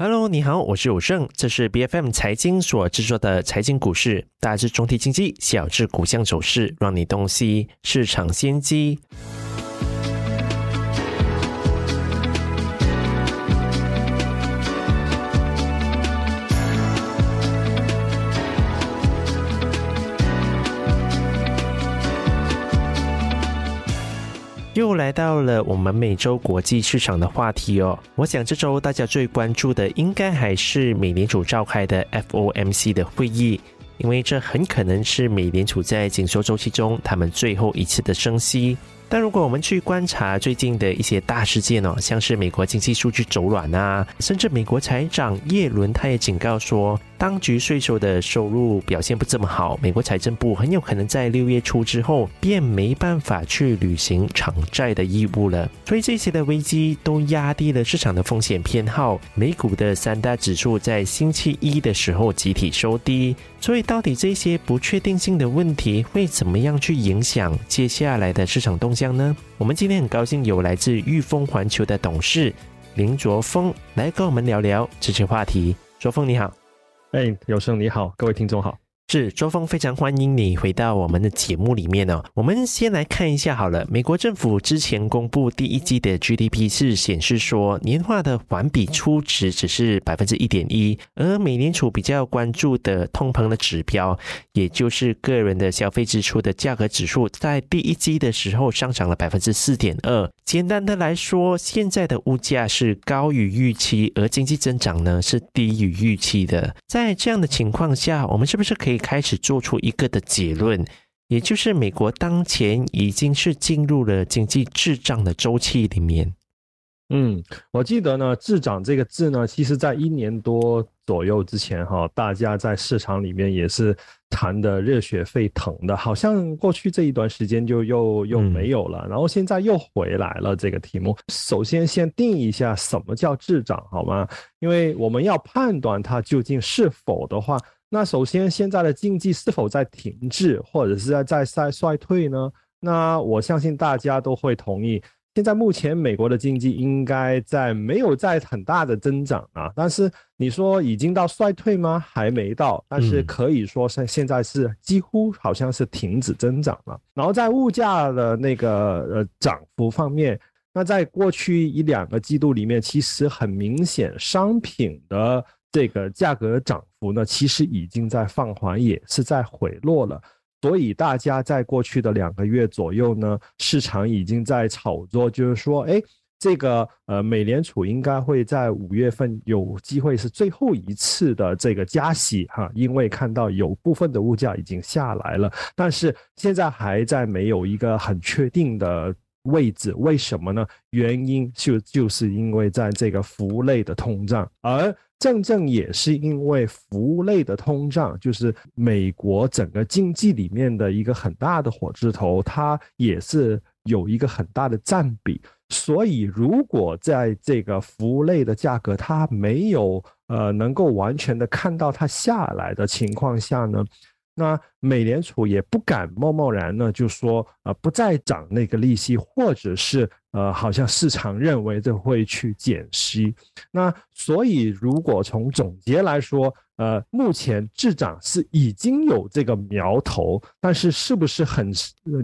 Hello，你好，我是武胜，这是 B F M 财经所制作的财经股市，大致中体经济，小至股项走势，让你洞悉市场先机。又来到了我们每周国际市场的话题哦。我想这周大家最关注的应该还是美联储召开的 FOMC 的会议，因为这很可能是美联储在紧缩周期中他们最后一次的升息。但如果我们去观察最近的一些大事件哦，像是美国经济数据走软啊，甚至美国财长耶伦他也警告说，当局税收的收入表现不这么好，美国财政部很有可能在六月初之后便没办法去履行偿债的义务了。所以这些的危机都压低了市场的风险偏好，美股的三大指数在星期一的时候集体收低。所以到底这些不确定性的问题会怎么样去影响接下来的市场动？这样呢？我们今天很高兴有来自裕丰环球的董事林卓峰来跟我们聊聊这些话题。卓峰你好，哎，有声你好，各位听众好。是周峰，非常欢迎你回到我们的节目里面哦。我们先来看一下好了，美国政府之前公布第一季的 GDP 是显示说年化的环比初值只是百分之一点一，而美联储比较关注的通膨的指标，也就是个人的消费支出的价格指数，在第一季的时候上涨了百分之四点二。简单的来说，现在的物价是高于预期，而经济增长呢是低于预期的。在这样的情况下，我们是不是可以？开始做出一个的结论，也就是美国当前已经是进入了经济滞胀的周期里面。嗯，我记得呢，“滞涨”这个字呢，其实在一年多左右之前，哈，大家在市场里面也是谈的热血沸腾的，好像过去这一段时间就又又没有了，然后现在又回来了这个题目。首先，先定一下什么叫滞涨，好吗？因为我们要判断它究竟是否的话。那首先，现在的经济是否在停滞，或者是在在在衰退呢？那我相信大家都会同意，现在目前美国的经济应该在没有在很大的增长啊。但是你说已经到衰退吗？还没到，但是可以说是现在是几乎好像是停止增长了。然后在物价的那个呃涨幅方面，那在过去一两个季度里面，其实很明显商品的。这个价格涨幅呢，其实已经在放缓，也是在回落了。所以大家在过去的两个月左右呢，市场已经在炒作，就是说，哎，这个呃，美联储应该会在五月份有机会是最后一次的这个加息哈，因为看到有部分的物价已经下来了，但是现在还在没有一个很确定的位置。为什么呢？原因就就是因为在这个服务类的通胀，而正正也是因为服务类的通胀，就是美国整个经济里面的一个很大的火车头，它也是有一个很大的占比。所以，如果在这个服务类的价格它没有呃能够完全的看到它下来的情况下呢？那美联储也不敢贸贸然呢，就说呃不再涨那个利息，或者是呃好像市场认为这会去减息。那所以如果从总结来说，呃目前滞涨是已经有这个苗头，但是是不是很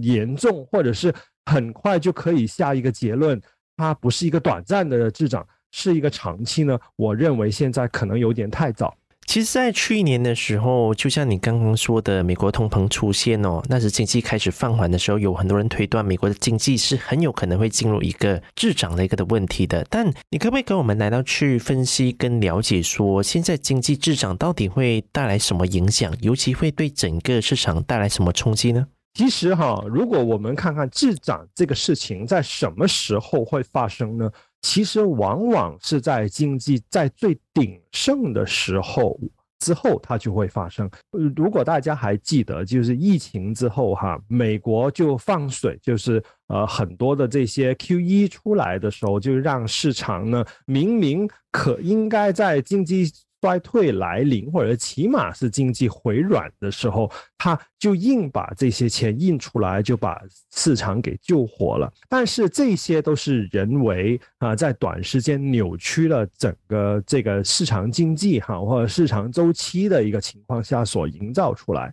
严重，或者是很快就可以下一个结论，它不是一个短暂的滞涨，是一个长期呢？我认为现在可能有点太早。其实，在去年的时候，就像你刚刚说的，美国通膨出现哦，那时经济开始放缓的时候，有很多人推断美国的经济是很有可能会进入一个滞涨的一个的问题的。但你可不可以跟我们来到去分析跟了解，说现在经济滞涨到底会带来什么影响，尤其会对整个市场带来什么冲击呢？其实哈，如果我们看看滞涨这个事情在什么时候会发生呢？其实往往是在经济在最鼎盛的时候之后，它就会发生。如果大家还记得，就是疫情之后哈，美国就放水，就是呃很多的这些 Q E 出来的时候，就让市场呢明明可应该在经济衰退来临，或者起码是经济回软的时候，他就硬把这些钱印出来，就把市场给救活了。但是这些都是人为啊，在短时间扭曲了整个这个市场经济哈，或者市场周期的一个情况下所营造出来。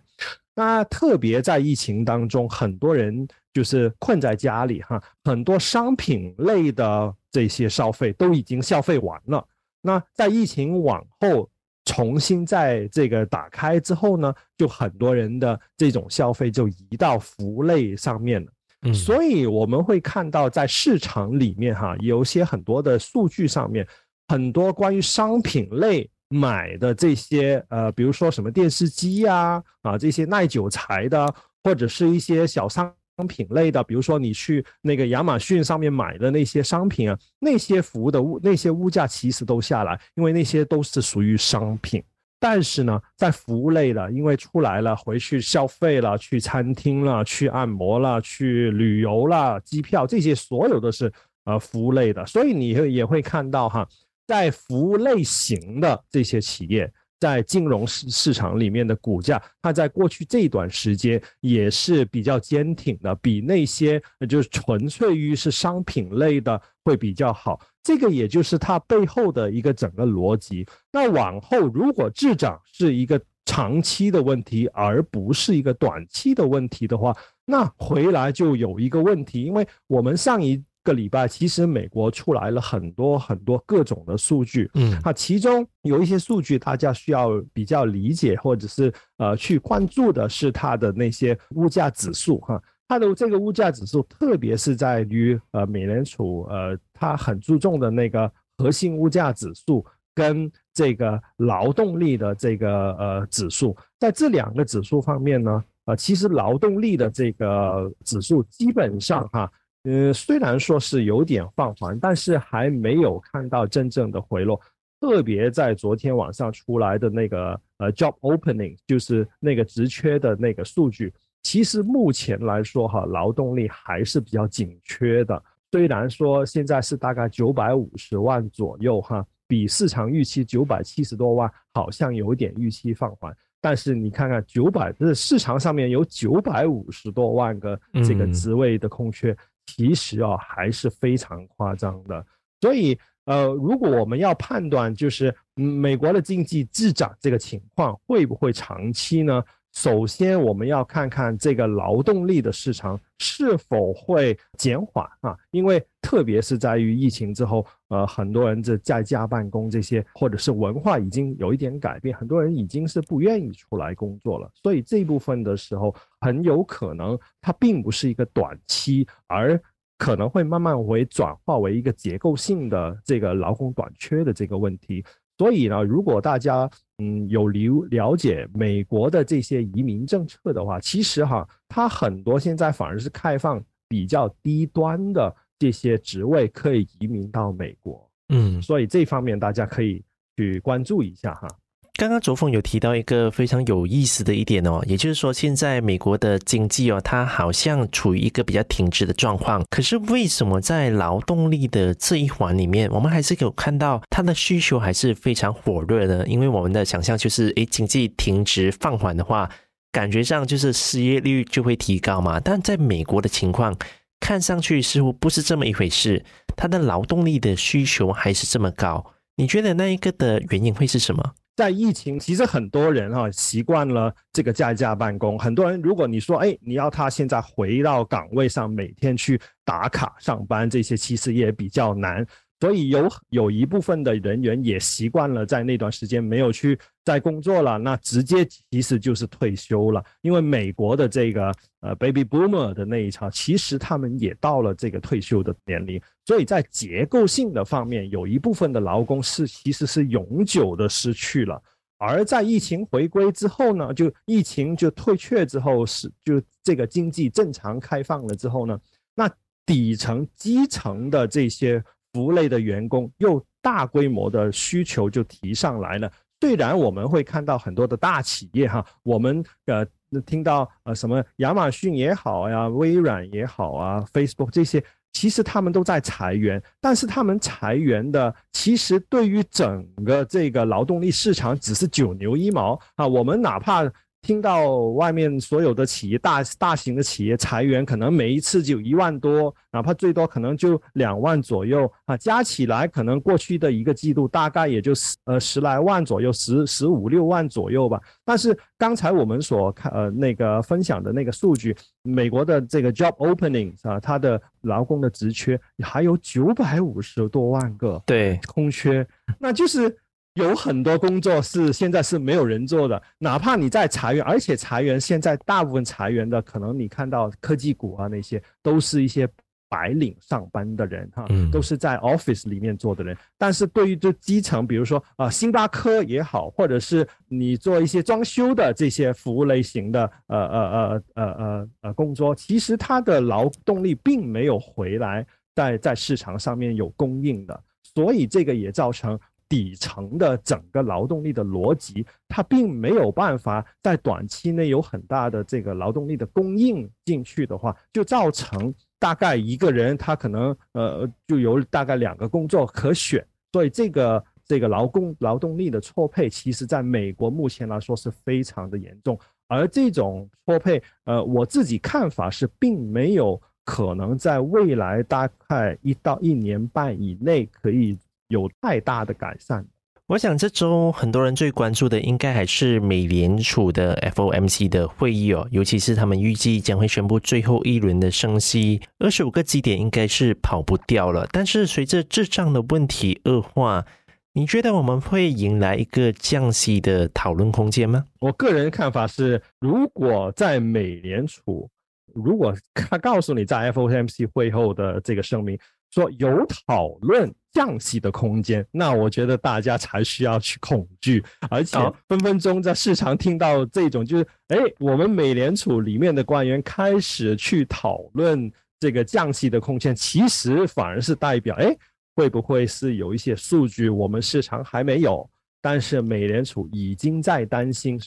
那特别在疫情当中，很多人就是困在家里哈，很多商品类的这些消费都已经消费完了。那在疫情往后重新在这个打开之后呢，就很多人的这种消费就移到服务类上面了。嗯，所以我们会看到在市场里面哈，有些很多的数据上面，很多关于商品类。买的这些呃，比如说什么电视机呀，啊，这些耐久材的，或者是一些小商商品类的，比如说你去那个亚马逊上面买的那些商品啊，那些服务的物那些物价其实都下来，因为那些都是属于商品。但是呢，在服务类的，因为出来了，回去消费了，去餐厅了，去按摩了，去旅游了，机票这些所有都是呃服务类的，所以你会也会看到哈。在服务类型的这些企业，在金融市市场里面的股价，它在过去这一段时间也是比较坚挺的，比那些就是纯粹于是商品类的会比较好。这个也就是它背后的一个整个逻辑。那往后如果滞涨是一个长期的问题，而不是一个短期的问题的话，那回来就有一个问题，因为我们上一。个礼拜，其实美国出来了很多很多各种的数据，嗯，啊，其中有一些数据大家需要比较理解或者是呃去关注的是它的那些物价指数哈，它的这个物价指数，特别是在于呃美联储呃它很注重的那个核心物价指数跟这个劳动力的这个呃指数，在这两个指数方面呢，呃，其实劳动力的这个指数基本上哈。呃，虽然说是有点放缓，但是还没有看到真正的回落。特别在昨天晚上出来的那个呃 job opening，就是那个职缺的那个数据，其实目前来说哈，劳动力还是比较紧缺的。虽然说现在是大概九百五十万左右哈，比市场预期九百七十多万好像有点预期放缓，但是你看看九百，这市场上面有九百五十多万个这个职位的空缺。其实啊，还是非常夸张的。所以，呃，如果我们要判断，就是美国的经济滞涨这个情况会不会长期呢？首先，我们要看看这个劳动力的市场是否会减缓啊，因为特别是在于疫情之后，呃，很多人这在家办公这些，或者是文化已经有一点改变，很多人已经是不愿意出来工作了，所以这部分的时候，很有可能它并不是一个短期，而可能会慢慢为转化为一个结构性的这个劳工短缺的这个问题。所以呢，如果大家嗯有了了解美国的这些移民政策的话，其实哈，它很多现在反而是开放比较低端的这些职位可以移民到美国。嗯，所以这方面大家可以去关注一下哈。刚刚卓凤有提到一个非常有意思的一点哦，也就是说，现在美国的经济哦，它好像处于一个比较停滞的状况。可是为什么在劳动力的这一环里面，我们还是有看到它的需求还是非常火热的？因为我们的想象就是，诶，经济停滞放缓的话，感觉上就是失业率就会提高嘛。但在美国的情况，看上去似乎不是这么一回事，他的劳动力的需求还是这么高。你觉得那一个的原因会是什么？在疫情，其实很多人哈习惯了这个在家办公。很多人，如果你说，哎，你要他现在回到岗位上，每天去打卡上班，这些其实也比较难。所以有有一部分的人员也习惯了在那段时间没有去再工作了，那直接其实就是退休了。因为美国的这个呃 baby boomer 的那一潮，其实他们也到了这个退休的年龄，所以在结构性的方面，有一部分的劳工是其实是永久的失去了。而在疫情回归之后呢，就疫情就退却之后，是就这个经济正常开放了之后呢，那底层基层的这些。服务类的员工又大规模的需求就提上来了。虽然我们会看到很多的大企业哈，我们呃听到呃什么亚马逊也好呀，微软也好啊，Facebook 这些其实他们都在裁员，但是他们裁员的其实对于整个这个劳动力市场只是九牛一毛啊。我们哪怕。听到外面所有的企业大大型的企业裁员，可能每一次就一万多，哪怕最多可能就两万左右啊，加起来可能过去的一个季度大概也就十呃十来万左右，十十五六万左右吧。但是刚才我们所看呃那个分享的那个数据，美国的这个 job openings 啊，它的劳工的职缺还有九百五十多万个对空缺，那就是。有很多工作是现在是没有人做的，哪怕你在裁员，而且裁员现在大部分裁员的可能你看到科技股啊那些都是一些白领上班的人哈，都是在 office 里面做的人。但是对于这基层，比如说啊星巴克也好，或者是你做一些装修的这些服务类型的呃呃呃呃呃呃工作，其实它的劳动力并没有回来在在市场上面有供应的，所以这个也造成。底层的整个劳动力的逻辑，它并没有办法在短期内有很大的这个劳动力的供应进去的话，就造成大概一个人他可能呃就有大概两个工作可选，所以这个这个劳工劳动力的错配，其实在美国目前来说是非常的严重，而这种错配，呃，我自己看法是并没有可能在未来大概一到一年半以内可以。有太大的改善。我想这周很多人最关注的，应该还是美联储的 FOMC 的会议哦，尤其是他们预计将会宣布最后一轮的升息，二十五个基点应该是跑不掉了。但是随着智障的问题恶化，你觉得我们会迎来一个降息的讨论空间吗？我个人看法是，如果在美联储，如果他告诉你在 FOMC 会后的这个声明说有讨论。降息的空间，那我觉得大家才需要去恐惧，而且分分钟在市场听到这种，就是哎，我们美联储里面的官员开始去讨论这个降息的空间，其实反而是代表，哎，会不会是有一些数据我们市场还没有，但是美联储已经在担心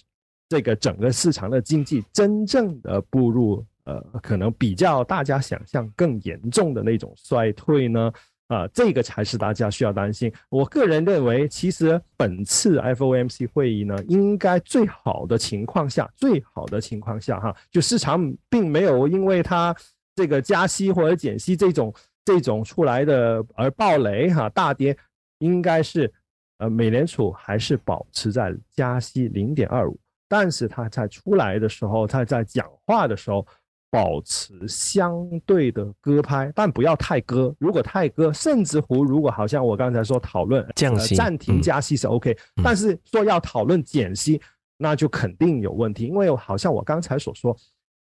这个整个市场的经济真正的步入呃，可能比较大家想象更严重的那种衰退呢？啊，这个才是大家需要担心。我个人认为，其实本次 FOMC 会议呢，应该最好的情况下，最好的情况下，哈，就市场并没有因为它这个加息或者减息这种这种出来的而暴雷哈大跌，应该是呃，美联储还是保持在加息零点二五，但是它在出来的时候，它在讲话的时候。保持相对的割拍，但不要太割。如果太割，甚至乎如果好像我刚才说讨论降息、暂停加息是 OK，但是说要讨论减息，那就肯定有问题。因为好像我刚才所说，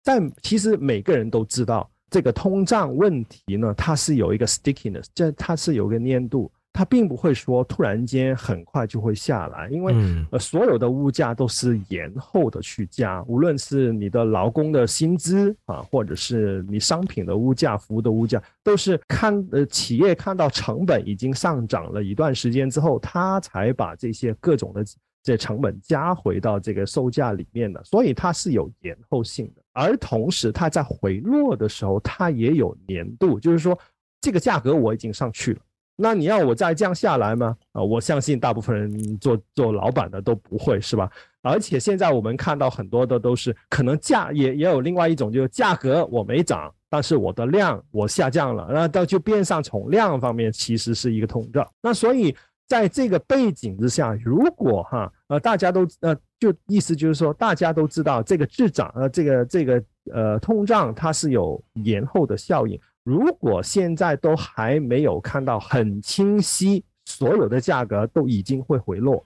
在其实每个人都知道这个通胀问题呢，它是有一个 stickiness，这它是有个粘度。它并不会说突然间很快就会下来，因为呃所有的物价都是延后的去加，无论是你的劳工的薪资啊，或者是你商品的物价、服务的物价，都是看呃企业看到成本已经上涨了一段时间之后，它才把这些各种的这成本加回到这个售价里面的，所以它是有延后性的。而同时它在回落的时候，它也有年度，就是说这个价格我已经上去了。那你要我再降下来吗？啊，我相信大部分人做做老板的都不会，是吧？而且现在我们看到很多的都是可能价也也有另外一种，就是价格我没涨，但是我的量我下降了，那到就变相从量方面其实是一个通胀。那所以在这个背景之下，如果哈呃大家都呃就意思就是说大家都知道这个滞涨呃这个这个呃通胀它是有延后的效应。如果现在都还没有看到很清晰，所有的价格都已经会回落，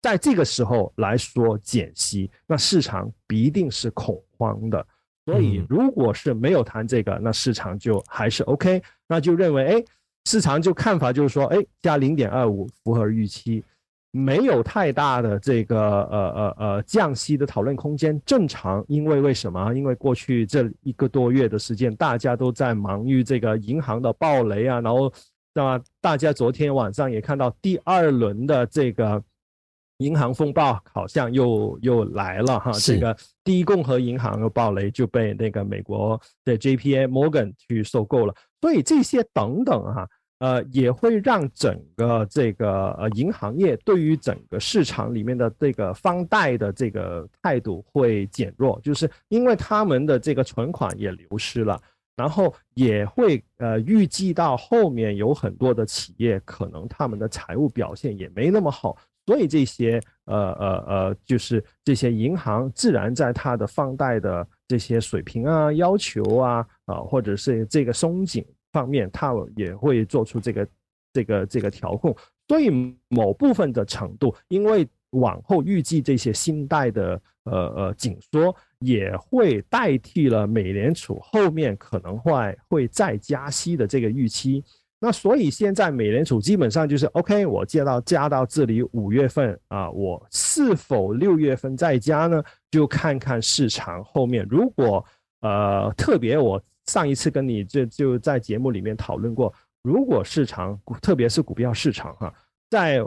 在这个时候来说减息，那市场必定是恐慌的。所以，如果是没有谈这个，那市场就还是 OK，那就认为，哎，市场就看法就是说，哎，加零点二五符合预期。没有太大的这个呃呃呃降息的讨论空间，正常，因为为什么？因为过去这一个多月的时间，大家都在忙于这个银行的暴雷啊，然后，那么大家昨天晚上也看到第二轮的这个银行风暴好像又又来了哈，这个第一共和银行的暴雷，就被那个美国的 J.P.A. Morgan 去收购了，所以这些等等哈，呃，也会让整个这个呃银行业对于整个市场里面的这个放贷的这个态度会减弱，就是因为他们的这个存款也流失了，然后也会呃预计到后面有很多的企业可能他们的财务表现也没那么好。所以这些呃呃呃，就是这些银行自然在它的放贷的这些水平啊、要求啊啊，或者是这个松紧方面，它也会做出这个这个这个调控。所以某部分的程度，因为往后预计这些信贷的呃呃紧缩，也会代替了美联储后面可能会会再加息的这个预期。那所以现在美联储基本上就是 OK，我借到加到这里五月份啊，我是否六月份再加呢？就看看市场后面。如果呃特别，我上一次跟你就就在节目里面讨论过，如果市场特别是股票市场哈，在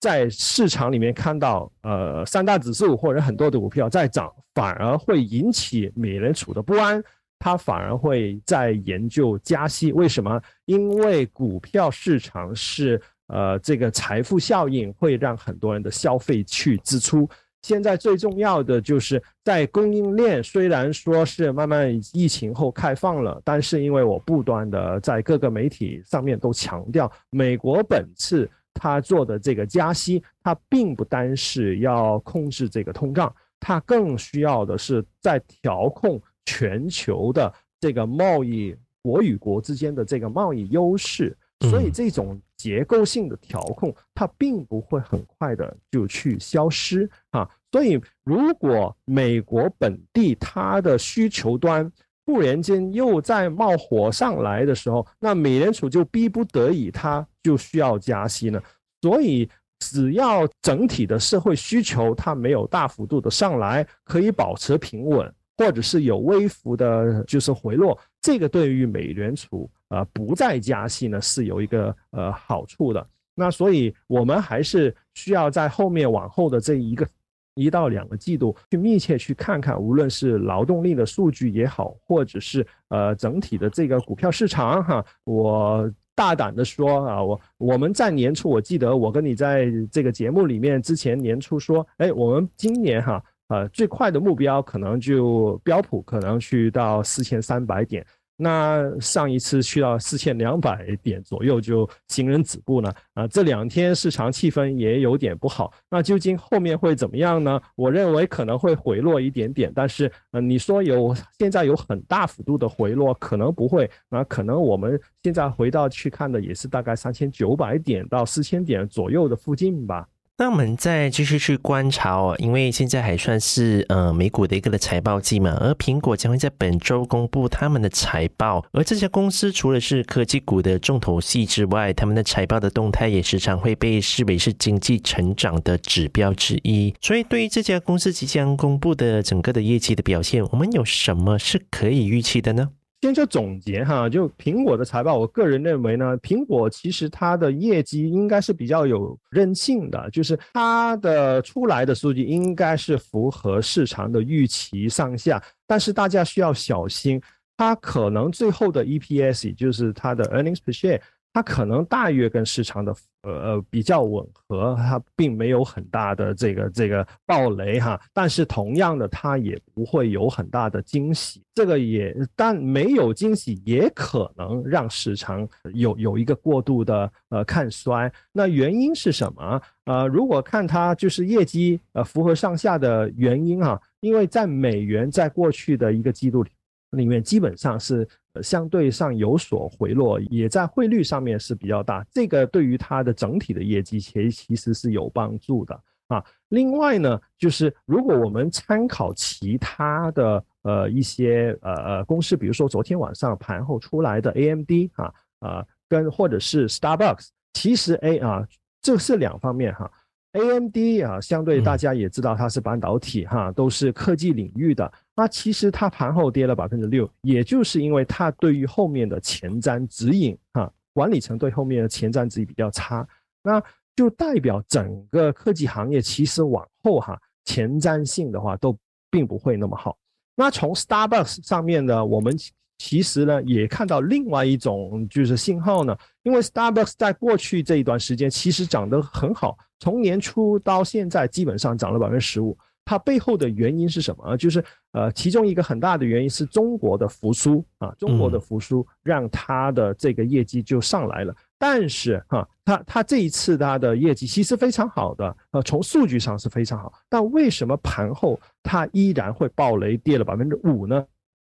在市场里面看到呃三大指数或者很多的股票在涨，反而会引起美联储的不安。他反而会在研究加息，为什么？因为股票市场是呃这个财富效应会让很多人的消费去支出。现在最重要的就是在供应链，虽然说是慢慢疫情后开放了，但是因为我不断的在各个媒体上面都强调，美国本次他做的这个加息，它并不单是要控制这个通胀，它更需要的是在调控。全球的这个贸易，国与国之间的这个贸易优势，所以这种结构性的调控，它并不会很快的就去消失啊。所以，如果美国本地它的需求端突然间又在冒火上来的时候，那美联储就逼不得已，它就需要加息呢。所以，只要整体的社会需求它没有大幅度的上来，可以保持平稳。或者是有微幅的，就是回落，这个对于美联储呃不再加息呢是有一个呃好处的。那所以我们还是需要在后面往后的这一个一到两个季度去密切去看看，无论是劳动力的数据也好，或者是呃整体的这个股票市场哈，我大胆的说啊，我我们在年初，我记得我跟你在这个节目里面之前年初说，哎，我们今年哈。呃，最快的目标可能就标普可能去到四千三百点，那上一次去到四千两百点左右就行人止步呢。啊，这两天市场气氛也有点不好，那究竟后面会怎么样呢？我认为可能会回落一点点，但是呃，你说有现在有很大幅度的回落，可能不会，那可能我们现在回到去看的也是大概三千九百点到四千点左右的附近吧。那我们再继续去观察哦，因为现在还算是呃美股的一个的财报季嘛，而苹果将会在本周公布他们的财报，而这家公司除了是科技股的重头戏之外，他们的财报的动态也时常会被视为是经济成长的指标之一。所以，对于这家公司即将公布的整个的业绩的表现，我们有什么是可以预期的呢？先就总结哈，就苹果的财报，我个人认为呢，苹果其实它的业绩应该是比较有韧性的，就是它的出来的数据应该是符合市场的预期上下，但是大家需要小心，它可能最后的 EPS，也就是它的 earnings per share。它可能大约跟市场的呃比较吻合，它并没有很大的这个这个暴雷哈，但是同样的，它也不会有很大的惊喜。这个也但没有惊喜，也可能让市场有有一个过度的呃看衰。那原因是什么？呃，如果看它就是业绩呃符合上下的原因哈，因为在美元在过去的一个季度里。里面基本上是相对上有所回落，也在汇率上面是比较大，这个对于它的整体的业绩其其实是有帮助的啊。另外呢，就是如果我们参考其他的呃一些呃呃公司，比如说昨天晚上盘后出来的 AMD 啊啊，跟或者是 Starbucks，其实 A 啊这是两方面哈。AMD 啊，相对大家也知道它是半导体哈，都是科技领域的。那其实它盘后跌了百分之六，也就是因为它对于后面的前瞻指引哈，管理层对后面的前瞻指引比较差。那就代表整个科技行业其实往后哈前瞻性的话都并不会那么好。那从 Starbucks 上面呢，我们其实呢也看到另外一种就是信号呢，因为 Starbucks 在过去这一段时间其实涨得很好，从年初到现在基本上涨了百分之十五。它背后的原因是什么？就是呃，其中一个很大的原因是中国的复苏啊，中国的复苏让它的这个业绩就上来了。但是哈，它它这一次它的业绩其实非常好的，呃，从数据上是非常好。但为什么盘后它依然会暴雷跌了百分之五呢？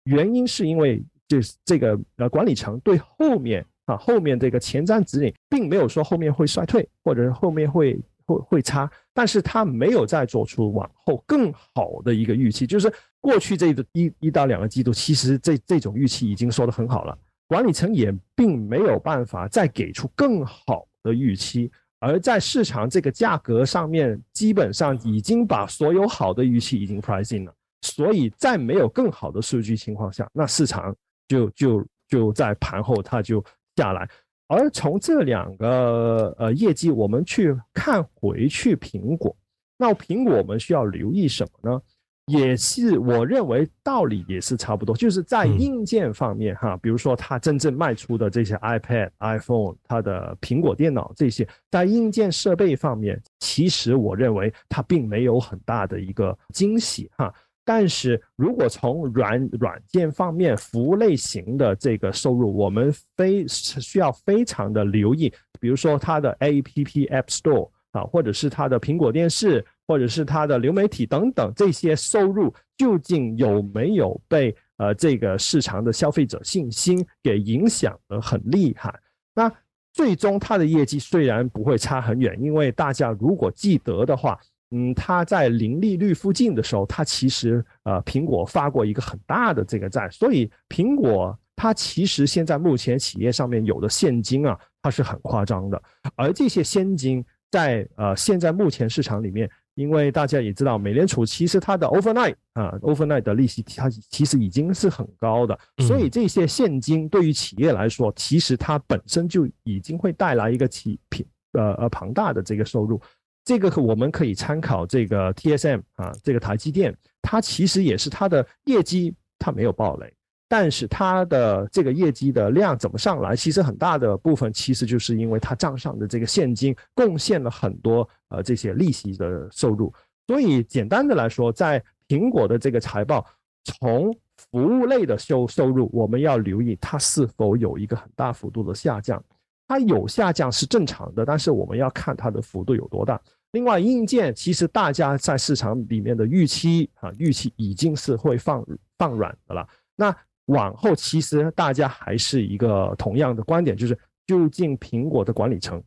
原因是因为就是这个呃管理层对后面啊后面这个前瞻指引并没有说后面会衰退，或者是后面会。会会差，但是他没有再做出往后更好的一个预期，就是过去这个一一到两个季度，其实这这种预期已经说的很好了，管理层也并没有办法再给出更好的预期，而在市场这个价格上面，基本上已经把所有好的预期已经 pricing 了，所以在没有更好的数据情况下，那市场就就就在盘后它就下来。而从这两个呃业绩，我们去看回去苹果，那苹果我们需要留意什么呢？也是我认为道理也是差不多，就是在硬件方面哈，比如说它真正卖出的这些 iPad、iPhone，它的苹果电脑这些，在硬件设备方面，其实我认为它并没有很大的一个惊喜哈。但是如果从软软件方面服务类型的这个收入，我们非需要非常的留意，比如说它的 A P P App Store 啊，或者是它的苹果电视，或者是它的流媒体等等这些收入，究竟有没有被呃这个市场的消费者信心给影响的很厉害？那最终它的业绩虽然不会差很远，因为大家如果记得的话。嗯，它在零利率附近的时候，它其实呃，苹果发过一个很大的这个债，所以苹果它其实现在目前企业上面有的现金啊，它是很夸张的，而这些现金在呃现在目前市场里面，因为大家也知道，美联储其实它的 overnight 啊，overnight 的利息它其实已经是很高的，所以这些现金对于企业来说，其实它本身就已经会带来一个企品呃呃庞大的这个收入。这个我们可以参考这个 TSM 啊，这个台积电，它其实也是它的业绩，它没有暴雷，但是它的这个业绩的量怎么上来？其实很大的部分其实就是因为它账上的这个现金贡献了很多呃这些利息的收入。所以简单的来说，在苹果的这个财报，从服务类的收收入，我们要留意它是否有一个很大幅度的下降。它有下降是正常的，但是我们要看它的幅度有多大。另外，硬件其实大家在市场里面的预期啊，预期已经是会放放软的了。那往后其实大家还是一个同样的观点，就是究竟苹果的管理层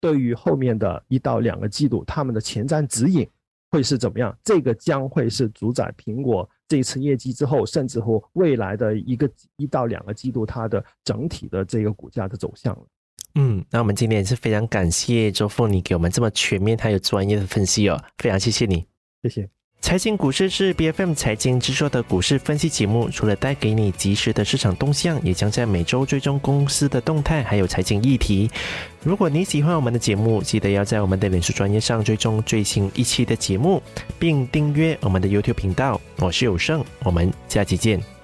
对于后面的一到两个季度他们的前瞻指引会是怎么样？这个将会是主宰苹果这一次业绩之后，甚至乎未来的一个一到两个季度它的整体的这个股价的走向了。嗯，那我们今天也是非常感谢周凤你给我们这么全面还有专业的分析哦，非常谢谢你，谢谢。财经股市是 B F M 财经制作的股市分析节目，除了带给你及时的市场动向，也将在每周追踪公司的动态还有财经议题。如果你喜欢我们的节目，记得要在我们的脸书专业上追踪最新一期的节目，并订阅我们的 YouTube 频道。我是有胜，我们下期见。